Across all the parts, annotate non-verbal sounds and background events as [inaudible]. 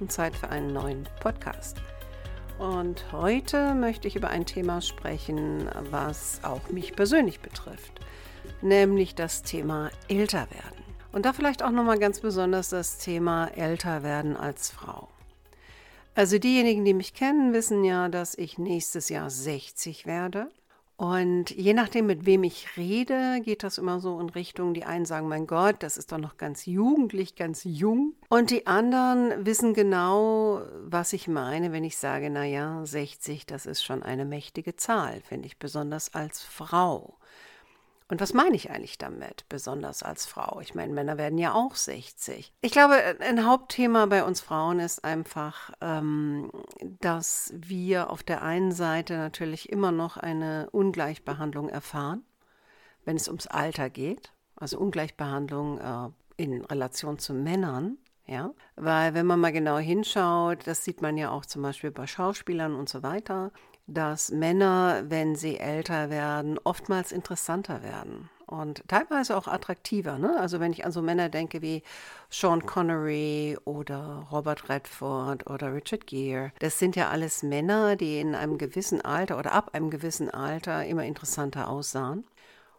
und Zeit für einen neuen Podcast. Und heute möchte ich über ein Thema sprechen, was auch mich persönlich betrifft, nämlich das Thema Älterwerden. Und da vielleicht auch nochmal ganz besonders das Thema Älterwerden als Frau. Also diejenigen, die mich kennen, wissen ja, dass ich nächstes Jahr 60 werde. Und je nachdem, mit wem ich rede, geht das immer so in Richtung, die einen sagen, mein Gott, das ist doch noch ganz jugendlich, ganz jung. Und die anderen wissen genau, was ich meine, wenn ich sage, naja, 60, das ist schon eine mächtige Zahl, finde ich besonders als Frau. Und was meine ich eigentlich damit, besonders als Frau? Ich meine, Männer werden ja auch 60. Ich glaube, ein Hauptthema bei uns Frauen ist einfach, ähm, dass wir auf der einen Seite natürlich immer noch eine Ungleichbehandlung erfahren, wenn es ums Alter geht. Also Ungleichbehandlung äh, in Relation zu Männern. Ja, weil wenn man mal genau hinschaut, das sieht man ja auch zum Beispiel bei Schauspielern und so weiter, dass Männer, wenn sie älter werden, oftmals interessanter werden und teilweise auch attraktiver. Ne? Also wenn ich an so Männer denke wie Sean Connery oder Robert Redford oder Richard Gere, das sind ja alles Männer, die in einem gewissen Alter oder ab einem gewissen Alter immer interessanter aussahen.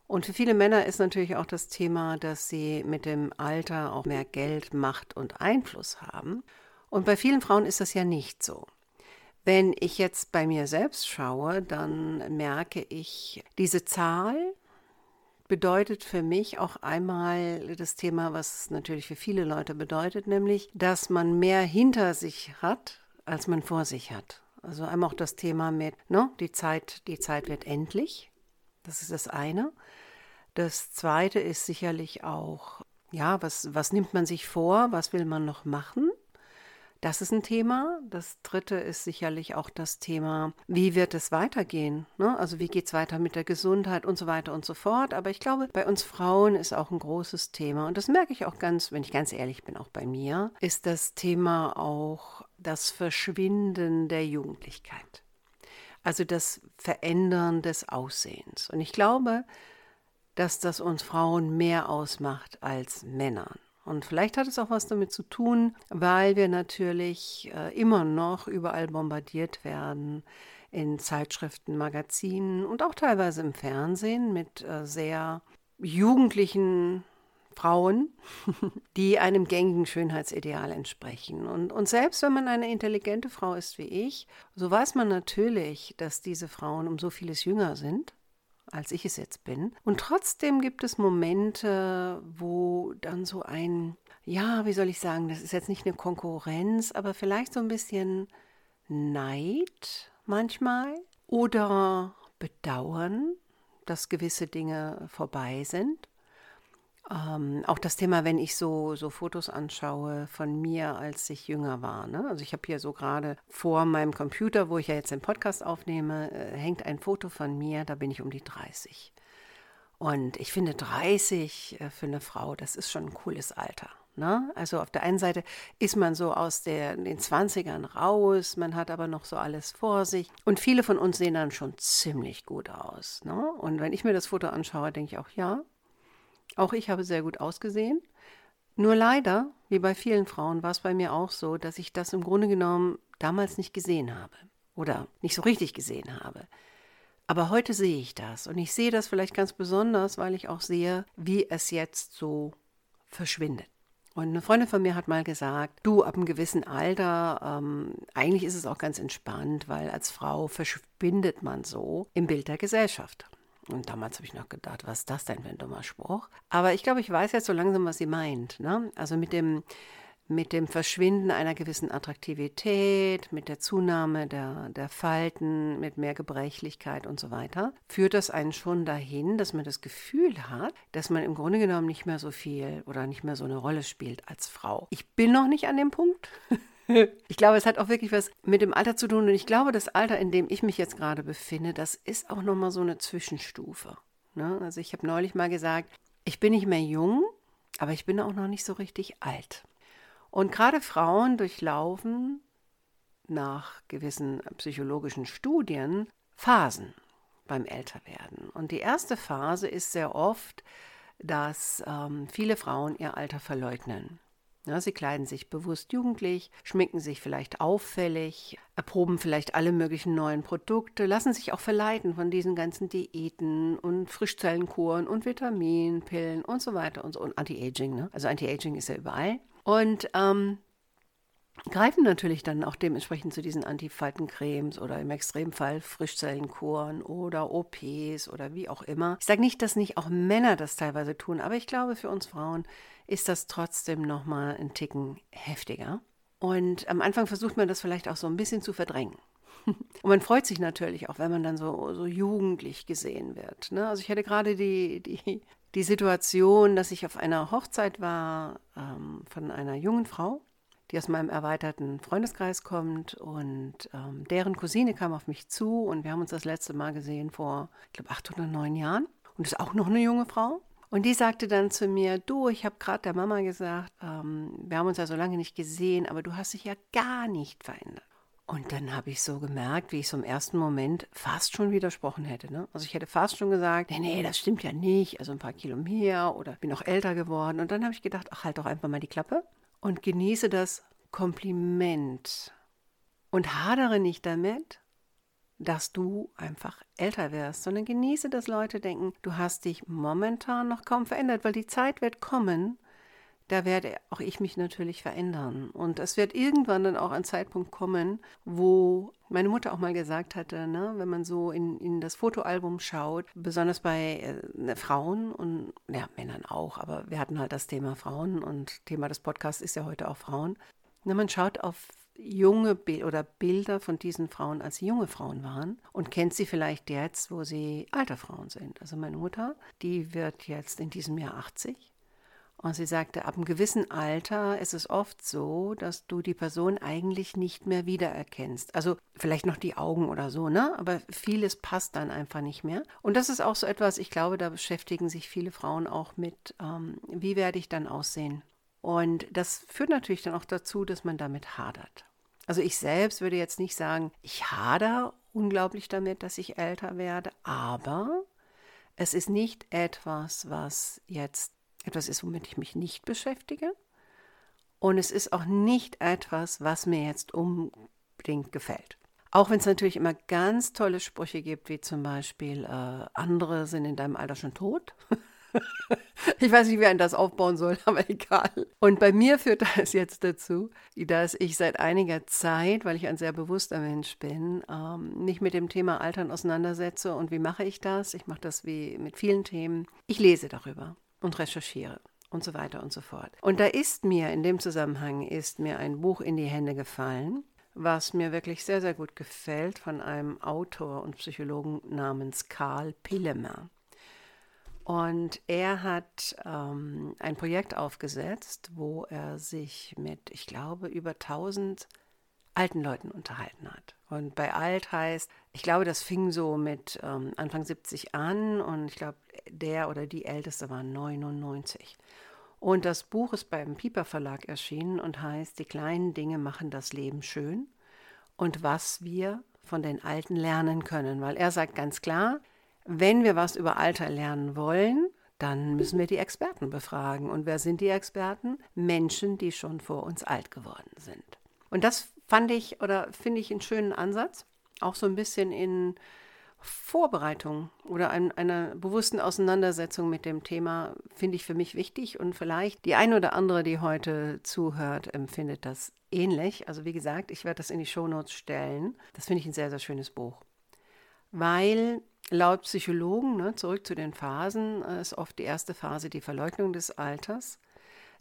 Und für viele Männer ist natürlich auch das Thema, dass sie mit dem Alter auch mehr Geld, Macht und Einfluss haben. Und bei vielen Frauen ist das ja nicht so. Wenn ich jetzt bei mir selbst schaue, dann merke ich, diese Zahl bedeutet für mich auch einmal das Thema, was natürlich für viele Leute bedeutet, nämlich, dass man mehr hinter sich hat, als man vor sich hat. Also einmal auch das Thema mit, ne, die Zeit, die Zeit wird endlich. Das ist das eine. Das zweite ist sicherlich auch, ja, was, was nimmt man sich vor, was will man noch machen? Das ist ein Thema. Das dritte ist sicherlich auch das Thema, wie wird es weitergehen? Ne? Also wie geht es weiter mit der Gesundheit und so weiter und so fort. Aber ich glaube, bei uns Frauen ist auch ein großes Thema. Und das merke ich auch ganz, wenn ich ganz ehrlich bin, auch bei mir, ist das Thema auch das Verschwinden der Jugendlichkeit. Also das Verändern des Aussehens. Und ich glaube, dass das uns Frauen mehr ausmacht als Männern. Und vielleicht hat es auch was damit zu tun, weil wir natürlich äh, immer noch überall bombardiert werden in Zeitschriften, Magazinen und auch teilweise im Fernsehen mit äh, sehr jugendlichen Frauen, [laughs] die einem gängigen Schönheitsideal entsprechen. Und, und selbst wenn man eine intelligente Frau ist wie ich, so weiß man natürlich, dass diese Frauen um so vieles jünger sind als ich es jetzt bin. Und trotzdem gibt es Momente, wo dann so ein, ja, wie soll ich sagen, das ist jetzt nicht eine Konkurrenz, aber vielleicht so ein bisschen Neid manchmal oder Bedauern, dass gewisse Dinge vorbei sind. Ähm, auch das Thema, wenn ich so, so Fotos anschaue von mir, als ich jünger war. Ne? Also ich habe hier so gerade vor meinem Computer, wo ich ja jetzt den Podcast aufnehme, äh, hängt ein Foto von mir, da bin ich um die 30. Und ich finde 30 äh, für eine Frau, das ist schon ein cooles Alter. Ne? Also auf der einen Seite ist man so aus der, den 20ern raus, man hat aber noch so alles vor sich. Und viele von uns sehen dann schon ziemlich gut aus. Ne? Und wenn ich mir das Foto anschaue, denke ich auch, ja, auch ich habe sehr gut ausgesehen. Nur leider, wie bei vielen Frauen, war es bei mir auch so, dass ich das im Grunde genommen damals nicht gesehen habe oder nicht so richtig gesehen habe. Aber heute sehe ich das und ich sehe das vielleicht ganz besonders, weil ich auch sehe, wie es jetzt so verschwindet. Und eine Freundin von mir hat mal gesagt, du ab einem gewissen Alter, ähm, eigentlich ist es auch ganz entspannt, weil als Frau verschwindet man so im Bild der Gesellschaft. Und damals habe ich noch gedacht, was ist das denn für ein dummer Spruch? Aber ich glaube, ich weiß jetzt so langsam, was sie meint. Ne? Also mit dem, mit dem Verschwinden einer gewissen Attraktivität, mit der Zunahme der, der Falten, mit mehr Gebrechlichkeit und so weiter, führt das einen schon dahin, dass man das Gefühl hat, dass man im Grunde genommen nicht mehr so viel oder nicht mehr so eine Rolle spielt als Frau. Ich bin noch nicht an dem Punkt. [laughs] ich glaube, es hat auch wirklich was mit dem Alter zu tun. Und ich glaube, das Alter, in dem ich mich jetzt gerade befinde, das ist auch nochmal so eine Zwischenstufe. Ne? Also ich habe neulich mal gesagt, ich bin nicht mehr jung, aber ich bin auch noch nicht so richtig alt. Und gerade Frauen durchlaufen nach gewissen psychologischen Studien Phasen beim Älterwerden. Und die erste Phase ist sehr oft, dass ähm, viele Frauen ihr Alter verleugnen. Ja, sie kleiden sich bewusst jugendlich, schminken sich vielleicht auffällig, erproben vielleicht alle möglichen neuen Produkte, lassen sich auch verleiten von diesen ganzen Diäten und Frischzellenkuren und Vitaminpillen und so weiter und so und Anti-Aging. Ne? Also Anti-Aging ist ja überall. Und ähm, greifen natürlich dann auch dementsprechend zu diesen Antifaltencremes oder im Extremfall Frischzellenkuren oder OPs oder wie auch immer. Ich sage nicht, dass nicht auch Männer das teilweise tun, aber ich glaube, für uns Frauen ist das trotzdem nochmal ein Ticken heftiger. Und am Anfang versucht man das vielleicht auch so ein bisschen zu verdrängen. [laughs] Und man freut sich natürlich auch, wenn man dann so, so jugendlich gesehen wird. Ne? Also ich hatte gerade die, die, die Situation, dass ich auf einer Hochzeit war ähm, von einer jungen Frau die aus meinem erweiterten Freundeskreis kommt. Und ähm, deren Cousine kam auf mich zu und wir haben uns das letzte Mal gesehen vor, ich glaube, acht oder neun Jahren. Und ist auch noch eine junge Frau. Und die sagte dann zu mir, du, ich habe gerade der Mama gesagt, ähm, wir haben uns ja so lange nicht gesehen, aber du hast dich ja gar nicht verändert. Und dann habe ich so gemerkt, wie ich so im ersten Moment fast schon widersprochen hätte. Ne? Also ich hätte fast schon gesagt, nee, nee, das stimmt ja nicht, also ein paar Kilo mehr oder bin auch älter geworden. Und dann habe ich gedacht, ach, halt doch einfach mal die Klappe und genieße das Kompliment. Und hadere nicht damit, dass du einfach älter wirst, sondern genieße, dass Leute denken, du hast dich momentan noch kaum verändert, weil die Zeit wird kommen, da werde auch ich mich natürlich verändern. Und es wird irgendwann dann auch ein Zeitpunkt kommen, wo meine Mutter auch mal gesagt hatte, ne, wenn man so in, in das Fotoalbum schaut, besonders bei äh, Frauen und ja, Männern auch, aber wir hatten halt das Thema Frauen und Thema des Podcasts ist ja heute auch Frauen. Ne, man schaut auf junge Bi oder Bilder von diesen Frauen, als sie junge Frauen waren und kennt sie vielleicht jetzt, wo sie alte Frauen sind. Also meine Mutter, die wird jetzt in diesem Jahr 80 und sie sagte, ab einem gewissen Alter ist es oft so, dass du die Person eigentlich nicht mehr wiedererkennst. Also vielleicht noch die Augen oder so, ne? Aber vieles passt dann einfach nicht mehr. Und das ist auch so etwas, ich glaube, da beschäftigen sich viele Frauen auch mit, ähm, wie werde ich dann aussehen? Und das führt natürlich dann auch dazu, dass man damit hadert. Also ich selbst würde jetzt nicht sagen, ich hader unglaublich damit, dass ich älter werde, aber es ist nicht etwas, was jetzt etwas ist, womit ich mich nicht beschäftige. Und es ist auch nicht etwas, was mir jetzt unbedingt gefällt. Auch wenn es natürlich immer ganz tolle Sprüche gibt, wie zum Beispiel, äh, andere sind in deinem Alter schon tot. [laughs] ich weiß nicht, wie ein das aufbauen soll, [laughs] aber egal. Und bei mir führt das jetzt dazu, dass ich seit einiger Zeit, weil ich ein sehr bewusster Mensch bin, ähm, mich mit dem Thema Altern auseinandersetze. Und wie mache ich das? Ich mache das wie mit vielen Themen. Ich lese darüber und recherchiere und so weiter und so fort. Und da ist mir in dem Zusammenhang ist mir ein Buch in die Hände gefallen, was mir wirklich sehr, sehr gut gefällt von einem Autor und Psychologen namens Karl Pillemer. Und er hat ähm, ein Projekt aufgesetzt, wo er sich mit, ich glaube, über 1000 alten Leuten unterhalten hat. Und bei alt heißt, ich glaube, das fing so mit ähm, Anfang 70 an und ich glaube, der oder die Älteste war 99. Und das Buch ist beim Pieper Verlag erschienen und heißt Die kleinen Dinge machen das Leben schön und was wir von den Alten lernen können. Weil er sagt ganz klar, wenn wir was über Alter lernen wollen, dann müssen wir die Experten befragen. Und wer sind die Experten? Menschen, die schon vor uns alt geworden sind. Und das fand ich oder finde ich einen schönen Ansatz, auch so ein bisschen in Vorbereitung oder ein, einer bewussten Auseinandersetzung mit dem Thema finde ich für mich wichtig und vielleicht die eine oder andere, die heute zuhört, empfindet das ähnlich. Also wie gesagt, ich werde das in die Shownotes stellen. Das finde ich ein sehr, sehr schönes Buch. Weil laut Psychologen, ne, zurück zu den Phasen, äh, ist oft die erste Phase die Verleugnung des Alters.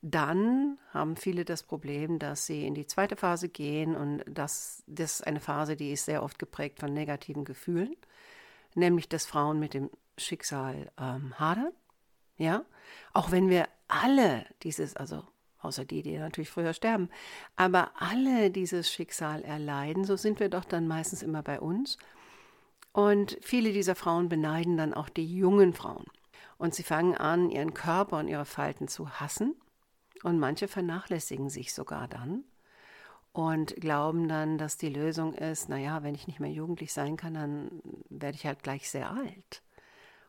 Dann haben viele das Problem, dass sie in die zweite Phase gehen und das, das ist eine Phase, die ist sehr oft geprägt von negativen Gefühlen, nämlich dass Frauen mit dem Schicksal ähm, hadern. Ja, auch wenn wir alle dieses, also außer die, die natürlich früher sterben. Aber alle dieses Schicksal erleiden, so sind wir doch dann meistens immer bei uns. Und viele dieser Frauen beneiden dann auch die jungen Frauen. Und sie fangen an, ihren Körper und ihre Falten zu hassen. Und manche vernachlässigen sich sogar dann und glauben dann, dass die Lösung ist, naja, wenn ich nicht mehr jugendlich sein kann, dann werde ich halt gleich sehr alt.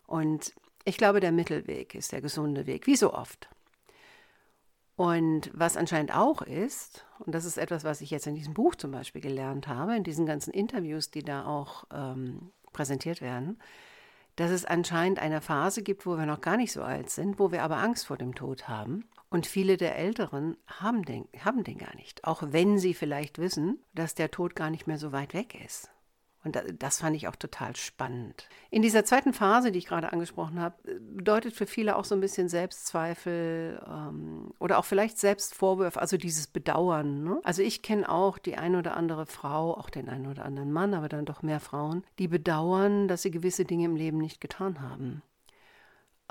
Und ich glaube, der Mittelweg ist der gesunde Weg, wie so oft. Und was anscheinend auch ist, und das ist etwas, was ich jetzt in diesem Buch zum Beispiel gelernt habe, in diesen ganzen Interviews, die da auch ähm, präsentiert werden, dass es anscheinend eine Phase gibt, wo wir noch gar nicht so alt sind, wo wir aber Angst vor dem Tod haben. Und viele der Älteren haben den, haben den gar nicht, auch wenn sie vielleicht wissen, dass der Tod gar nicht mehr so weit weg ist. Und das fand ich auch total spannend. In dieser zweiten Phase, die ich gerade angesprochen habe, bedeutet für viele auch so ein bisschen Selbstzweifel ähm, oder auch vielleicht Selbstvorwürfe, also dieses Bedauern. Ne? Also ich kenne auch die eine oder andere Frau, auch den einen oder anderen Mann, aber dann doch mehr Frauen, die bedauern, dass sie gewisse Dinge im Leben nicht getan haben.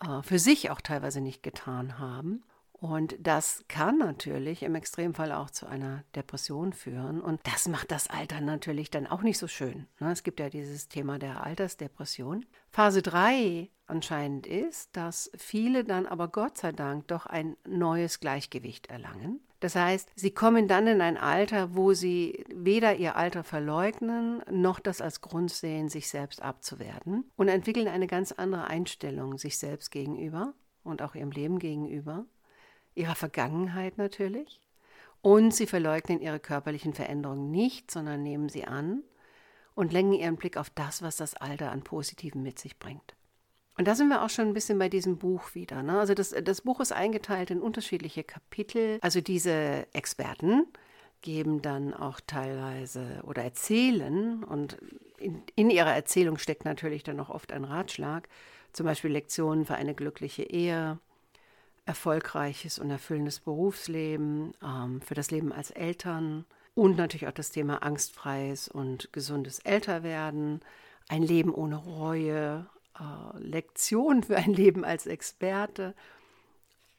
Äh, für sich auch teilweise nicht getan haben. Und das kann natürlich im Extremfall auch zu einer Depression führen. Und das macht das Alter natürlich dann auch nicht so schön. Ne? Es gibt ja dieses Thema der Altersdepression. Phase 3 anscheinend ist, dass viele dann aber Gott sei Dank doch ein neues Gleichgewicht erlangen. Das heißt, sie kommen dann in ein Alter, wo sie weder ihr Alter verleugnen, noch das als Grund sehen, sich selbst abzuwerten und entwickeln eine ganz andere Einstellung sich selbst gegenüber und auch ihrem Leben gegenüber ihrer Vergangenheit natürlich. Und sie verleugnen ihre körperlichen Veränderungen nicht, sondern nehmen sie an und lenken ihren Blick auf das, was das Alter an Positiven mit sich bringt. Und da sind wir auch schon ein bisschen bei diesem Buch wieder. Ne? Also das, das Buch ist eingeteilt in unterschiedliche Kapitel. Also diese Experten geben dann auch teilweise oder erzählen und in, in ihrer Erzählung steckt natürlich dann auch oft ein Ratschlag, zum Beispiel Lektionen für eine glückliche Ehe, erfolgreiches und erfüllendes Berufsleben, ähm, für das Leben als Eltern und natürlich auch das Thema angstfreies und gesundes Älterwerden, ein Leben ohne Reue, äh, Lektionen für ein Leben als Experte.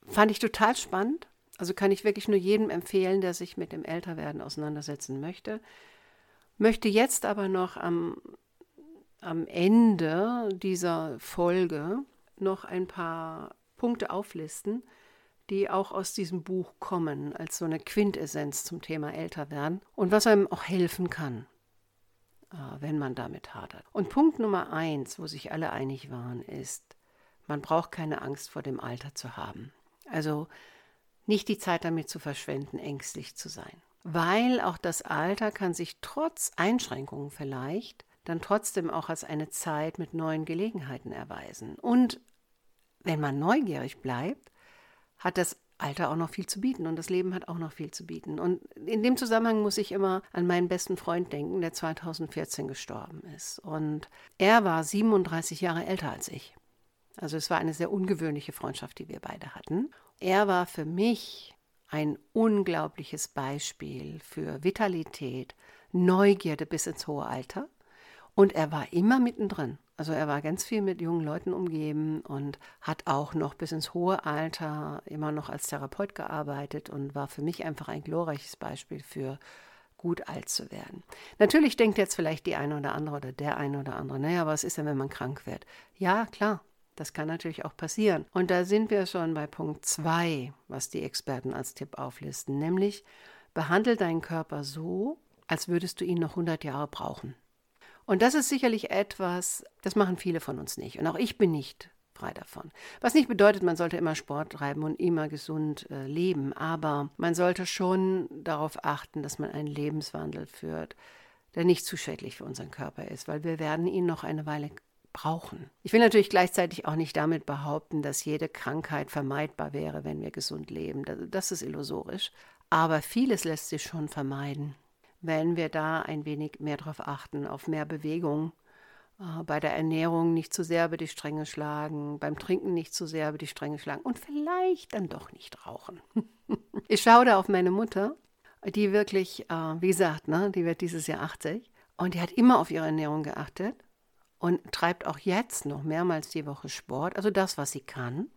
Fand ich total spannend. Also kann ich wirklich nur jedem empfehlen, der sich mit dem Älterwerden auseinandersetzen möchte. Möchte jetzt aber noch am, am Ende dieser Folge noch ein paar Punkte auflisten, die auch aus diesem Buch kommen, als so eine Quintessenz zum Thema Älterwerden und was einem auch helfen kann, äh, wenn man damit hadert. Und Punkt Nummer eins, wo sich alle einig waren, ist, man braucht keine Angst vor dem Alter zu haben. Also nicht die Zeit damit zu verschwenden, ängstlich zu sein. Weil auch das Alter kann sich trotz Einschränkungen vielleicht dann trotzdem auch als eine Zeit mit neuen Gelegenheiten erweisen und wenn man neugierig bleibt, hat das Alter auch noch viel zu bieten und das Leben hat auch noch viel zu bieten. Und in dem Zusammenhang muss ich immer an meinen besten Freund denken, der 2014 gestorben ist. Und er war 37 Jahre älter als ich. Also es war eine sehr ungewöhnliche Freundschaft, die wir beide hatten. Er war für mich ein unglaubliches Beispiel für Vitalität, Neugierde bis ins hohe Alter. Und er war immer mittendrin. Also er war ganz viel mit jungen Leuten umgeben und hat auch noch bis ins hohe Alter immer noch als Therapeut gearbeitet und war für mich einfach ein glorreiches Beispiel für gut alt zu werden. Natürlich denkt jetzt vielleicht die eine oder andere oder der eine oder andere, naja, was ist denn, wenn man krank wird? Ja, klar, das kann natürlich auch passieren. Und da sind wir schon bei Punkt 2, was die Experten als Tipp auflisten, nämlich behandle deinen Körper so, als würdest du ihn noch 100 Jahre brauchen. Und das ist sicherlich etwas, das machen viele von uns nicht. Und auch ich bin nicht frei davon. Was nicht bedeutet, man sollte immer Sport treiben und immer gesund äh, leben, aber man sollte schon darauf achten, dass man einen Lebenswandel führt, der nicht zu schädlich für unseren Körper ist, weil wir werden ihn noch eine Weile brauchen. Ich will natürlich gleichzeitig auch nicht damit behaupten, dass jede Krankheit vermeidbar wäre, wenn wir gesund leben. Das ist illusorisch. Aber vieles lässt sich schon vermeiden wenn wir da ein wenig mehr darauf achten, auf mehr Bewegung, äh, bei der Ernährung nicht zu sehr über die Stränge schlagen, beim Trinken nicht zu sehr über die Stränge schlagen und vielleicht dann doch nicht rauchen. [laughs] ich schaue da auf meine Mutter, die wirklich, äh, wie gesagt, ne, die wird dieses Jahr 80 und die hat immer auf ihre Ernährung geachtet und treibt auch jetzt noch mehrmals die Woche Sport, also das, was sie kann.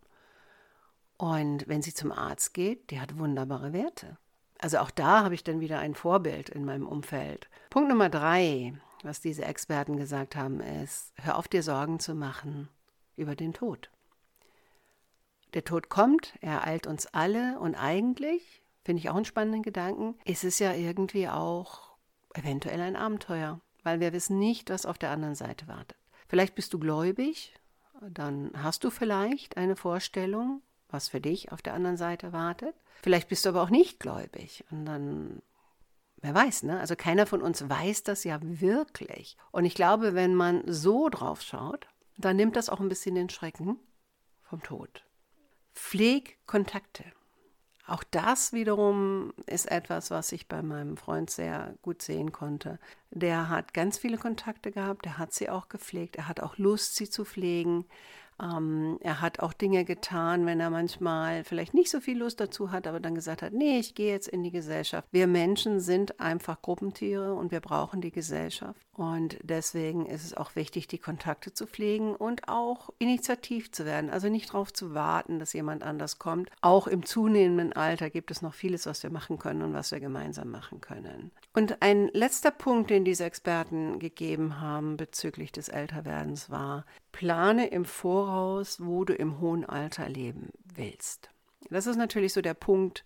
Und wenn sie zum Arzt geht, die hat wunderbare Werte. Also auch da habe ich dann wieder ein Vorbild in meinem Umfeld. Punkt Nummer drei, was diese Experten gesagt haben, ist, hör auf dir Sorgen zu machen über den Tod. Der Tod kommt, er eilt uns alle und eigentlich, finde ich auch einen spannenden Gedanken, ist es ja irgendwie auch eventuell ein Abenteuer, weil wir wissen nicht, was auf der anderen Seite wartet. Vielleicht bist du gläubig, dann hast du vielleicht eine Vorstellung, was für dich auf der anderen Seite wartet. Vielleicht bist du aber auch nicht gläubig und dann Wer weiß, ne? Also keiner von uns weiß das ja wirklich. Und ich glaube, wenn man so drauf schaut, dann nimmt das auch ein bisschen den Schrecken vom Tod. Pfleg Kontakte. Auch das wiederum ist etwas, was ich bei meinem Freund sehr gut sehen konnte. Der hat ganz viele Kontakte gehabt, der hat sie auch gepflegt, er hat auch Lust, sie zu pflegen. Ähm, er hat auch Dinge getan, wenn er manchmal vielleicht nicht so viel Lust dazu hat, aber dann gesagt hat, nee, ich gehe jetzt in die Gesellschaft. Wir Menschen sind einfach Gruppentiere und wir brauchen die Gesellschaft. Und deswegen ist es auch wichtig, die Kontakte zu pflegen und auch initiativ zu werden. Also nicht darauf zu warten, dass jemand anders kommt. Auch im zunehmenden Alter gibt es noch vieles, was wir machen können und was wir gemeinsam machen können. Und ein letzter Punkt, den diese Experten gegeben haben bezüglich des Älterwerdens war, plane im Voraus, wo du im hohen Alter leben willst. Das ist natürlich so der Punkt,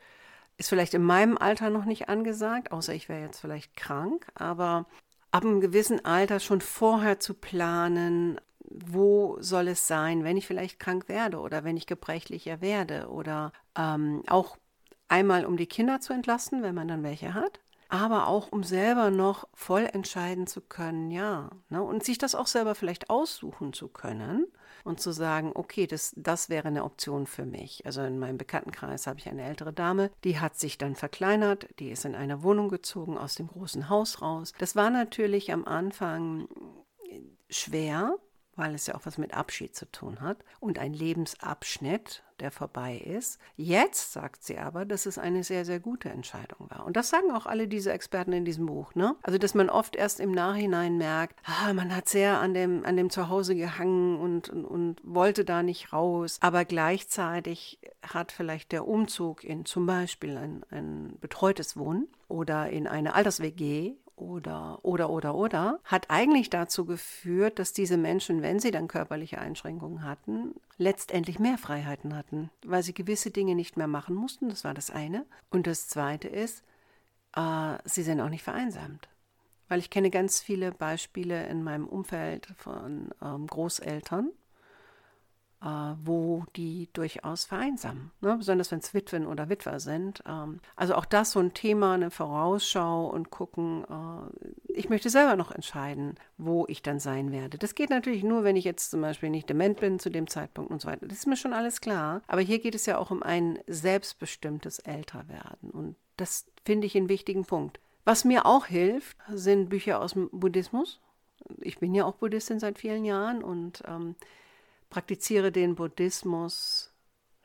ist vielleicht in meinem Alter noch nicht angesagt, außer ich wäre jetzt vielleicht krank, aber ab einem gewissen Alter schon vorher zu planen, wo soll es sein, wenn ich vielleicht krank werde oder wenn ich gebrechlicher werde oder ähm, auch einmal um die Kinder zu entlasten, wenn man dann welche hat aber auch um selber noch voll entscheiden zu können, ja, ne, und sich das auch selber vielleicht aussuchen zu können und zu sagen, okay, das, das wäre eine Option für mich. Also in meinem Bekanntenkreis habe ich eine ältere Dame, die hat sich dann verkleinert, die ist in eine Wohnung gezogen aus dem großen Haus raus. Das war natürlich am Anfang schwer, weil es ja auch was mit Abschied zu tun hat und ein Lebensabschnitt, der vorbei ist. Jetzt sagt sie aber, dass es eine sehr, sehr gute Entscheidung war. Und das sagen auch alle diese Experten in diesem Buch. Ne? Also, dass man oft erst im Nachhinein merkt, ah, man hat sehr an dem, an dem Zuhause gehangen und, und, und wollte da nicht raus. Aber gleichzeitig hat vielleicht der Umzug in zum Beispiel ein, ein betreutes Wohnen oder in eine Alters-WG oder, oder, oder, oder, hat eigentlich dazu geführt, dass diese Menschen, wenn sie dann körperliche Einschränkungen hatten, letztendlich mehr Freiheiten hatten, weil sie gewisse Dinge nicht mehr machen mussten. Das war das eine. Und das zweite ist, äh, sie sind auch nicht vereinsamt. Weil ich kenne ganz viele Beispiele in meinem Umfeld von ähm, Großeltern, wo die durchaus vereinsamen, ne? besonders wenn es Witwen oder Witwer sind. Ähm, also auch das so ein Thema, eine Vorausschau und gucken, äh, ich möchte selber noch entscheiden, wo ich dann sein werde. Das geht natürlich nur, wenn ich jetzt zum Beispiel nicht dement bin zu dem Zeitpunkt und so weiter. Das ist mir schon alles klar. Aber hier geht es ja auch um ein selbstbestimmtes Älterwerden. Und das finde ich einen wichtigen Punkt. Was mir auch hilft, sind Bücher aus dem Buddhismus. Ich bin ja auch Buddhistin seit vielen Jahren und ähm, praktiziere den Buddhismus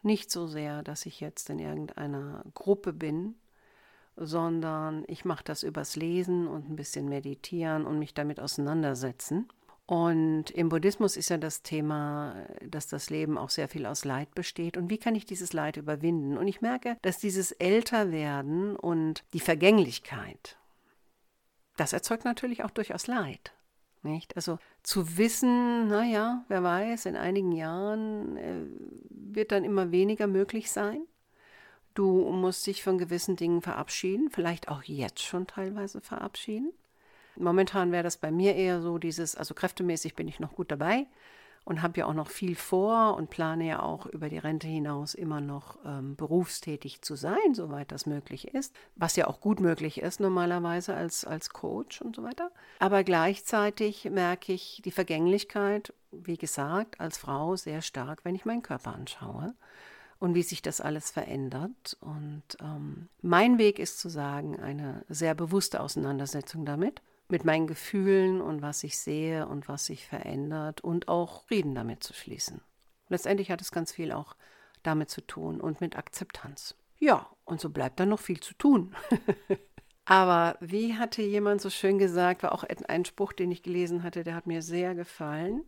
nicht so sehr, dass ich jetzt in irgendeiner Gruppe bin, sondern ich mache das übers Lesen und ein bisschen meditieren und mich damit auseinandersetzen. Und im Buddhismus ist ja das Thema, dass das Leben auch sehr viel aus Leid besteht. Und wie kann ich dieses Leid überwinden? Und ich merke, dass dieses Älterwerden und die Vergänglichkeit, das erzeugt natürlich auch durchaus Leid. Nicht? Also zu wissen, naja, wer weiß, in einigen Jahren äh, wird dann immer weniger möglich sein. Du musst dich von gewissen Dingen verabschieden, vielleicht auch jetzt schon teilweise verabschieden. Momentan wäre das bei mir eher so dieses, also kräftemäßig bin ich noch gut dabei, und habe ja auch noch viel vor und plane ja auch über die Rente hinaus immer noch ähm, berufstätig zu sein, soweit das möglich ist, was ja auch gut möglich ist normalerweise als, als Coach und so weiter. Aber gleichzeitig merke ich die Vergänglichkeit, wie gesagt, als Frau sehr stark, wenn ich meinen Körper anschaue und wie sich das alles verändert. Und ähm, mein Weg ist zu sagen, eine sehr bewusste Auseinandersetzung damit mit meinen Gefühlen und was ich sehe und was sich verändert und auch Frieden damit zu schließen. Letztendlich hat es ganz viel auch damit zu tun und mit Akzeptanz. Ja, und so bleibt dann noch viel zu tun. [laughs] Aber wie hatte jemand so schön gesagt, war auch ein Spruch, den ich gelesen hatte, der hat mir sehr gefallen.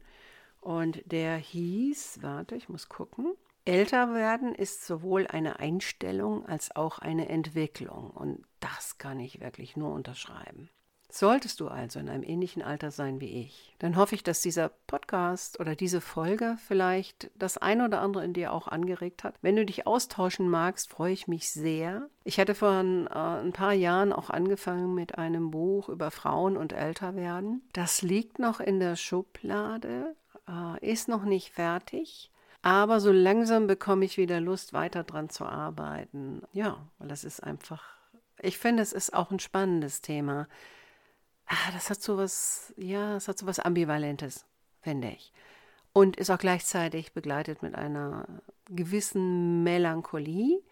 Und der hieß, warte, ich muss gucken, Älter werden ist sowohl eine Einstellung als auch eine Entwicklung und das kann ich wirklich nur unterschreiben. Solltest du also in einem ähnlichen Alter sein wie ich, dann hoffe ich, dass dieser Podcast oder diese Folge vielleicht das ein oder andere in dir auch angeregt hat. Wenn du dich austauschen magst, freue ich mich sehr. Ich hatte vor ein, äh, ein paar Jahren auch angefangen mit einem Buch über Frauen und Älterwerden. Das liegt noch in der Schublade, äh, ist noch nicht fertig. Aber so langsam bekomme ich wieder Lust, weiter dran zu arbeiten. Ja, weil das ist einfach, ich finde, es ist auch ein spannendes Thema ah, das hat so was, ja, es hat so was Ambivalentes, finde ich. Und ist auch gleichzeitig begleitet mit einer gewissen Melancholie.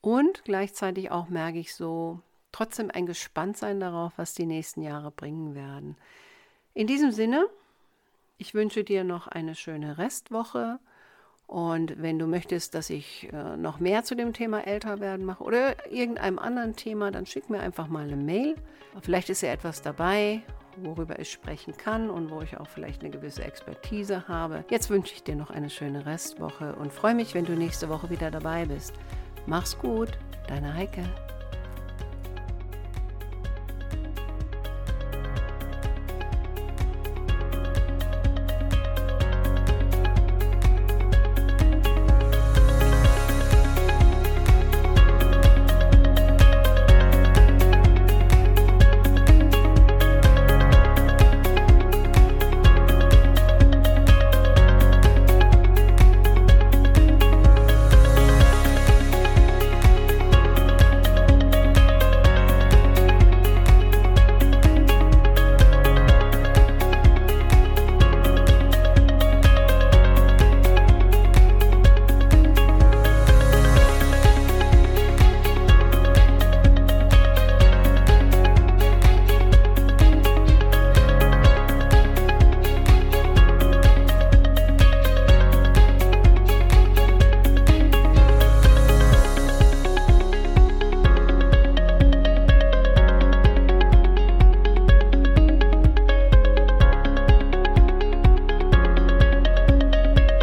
Und gleichzeitig auch merke ich so trotzdem ein Gespanntsein darauf, was die nächsten Jahre bringen werden. In diesem Sinne, ich wünsche dir noch eine schöne Restwoche. Und wenn du möchtest, dass ich äh, noch mehr zu dem Thema Älterwerden mache oder irgendeinem anderen Thema, dann schick mir einfach mal eine Mail. Vielleicht ist ja etwas dabei, worüber ich sprechen kann und wo ich auch vielleicht eine gewisse Expertise habe. Jetzt wünsche ich dir noch eine schöne Restwoche und freue mich, wenn du nächste Woche wieder dabei bist. Mach's gut, deine Heike.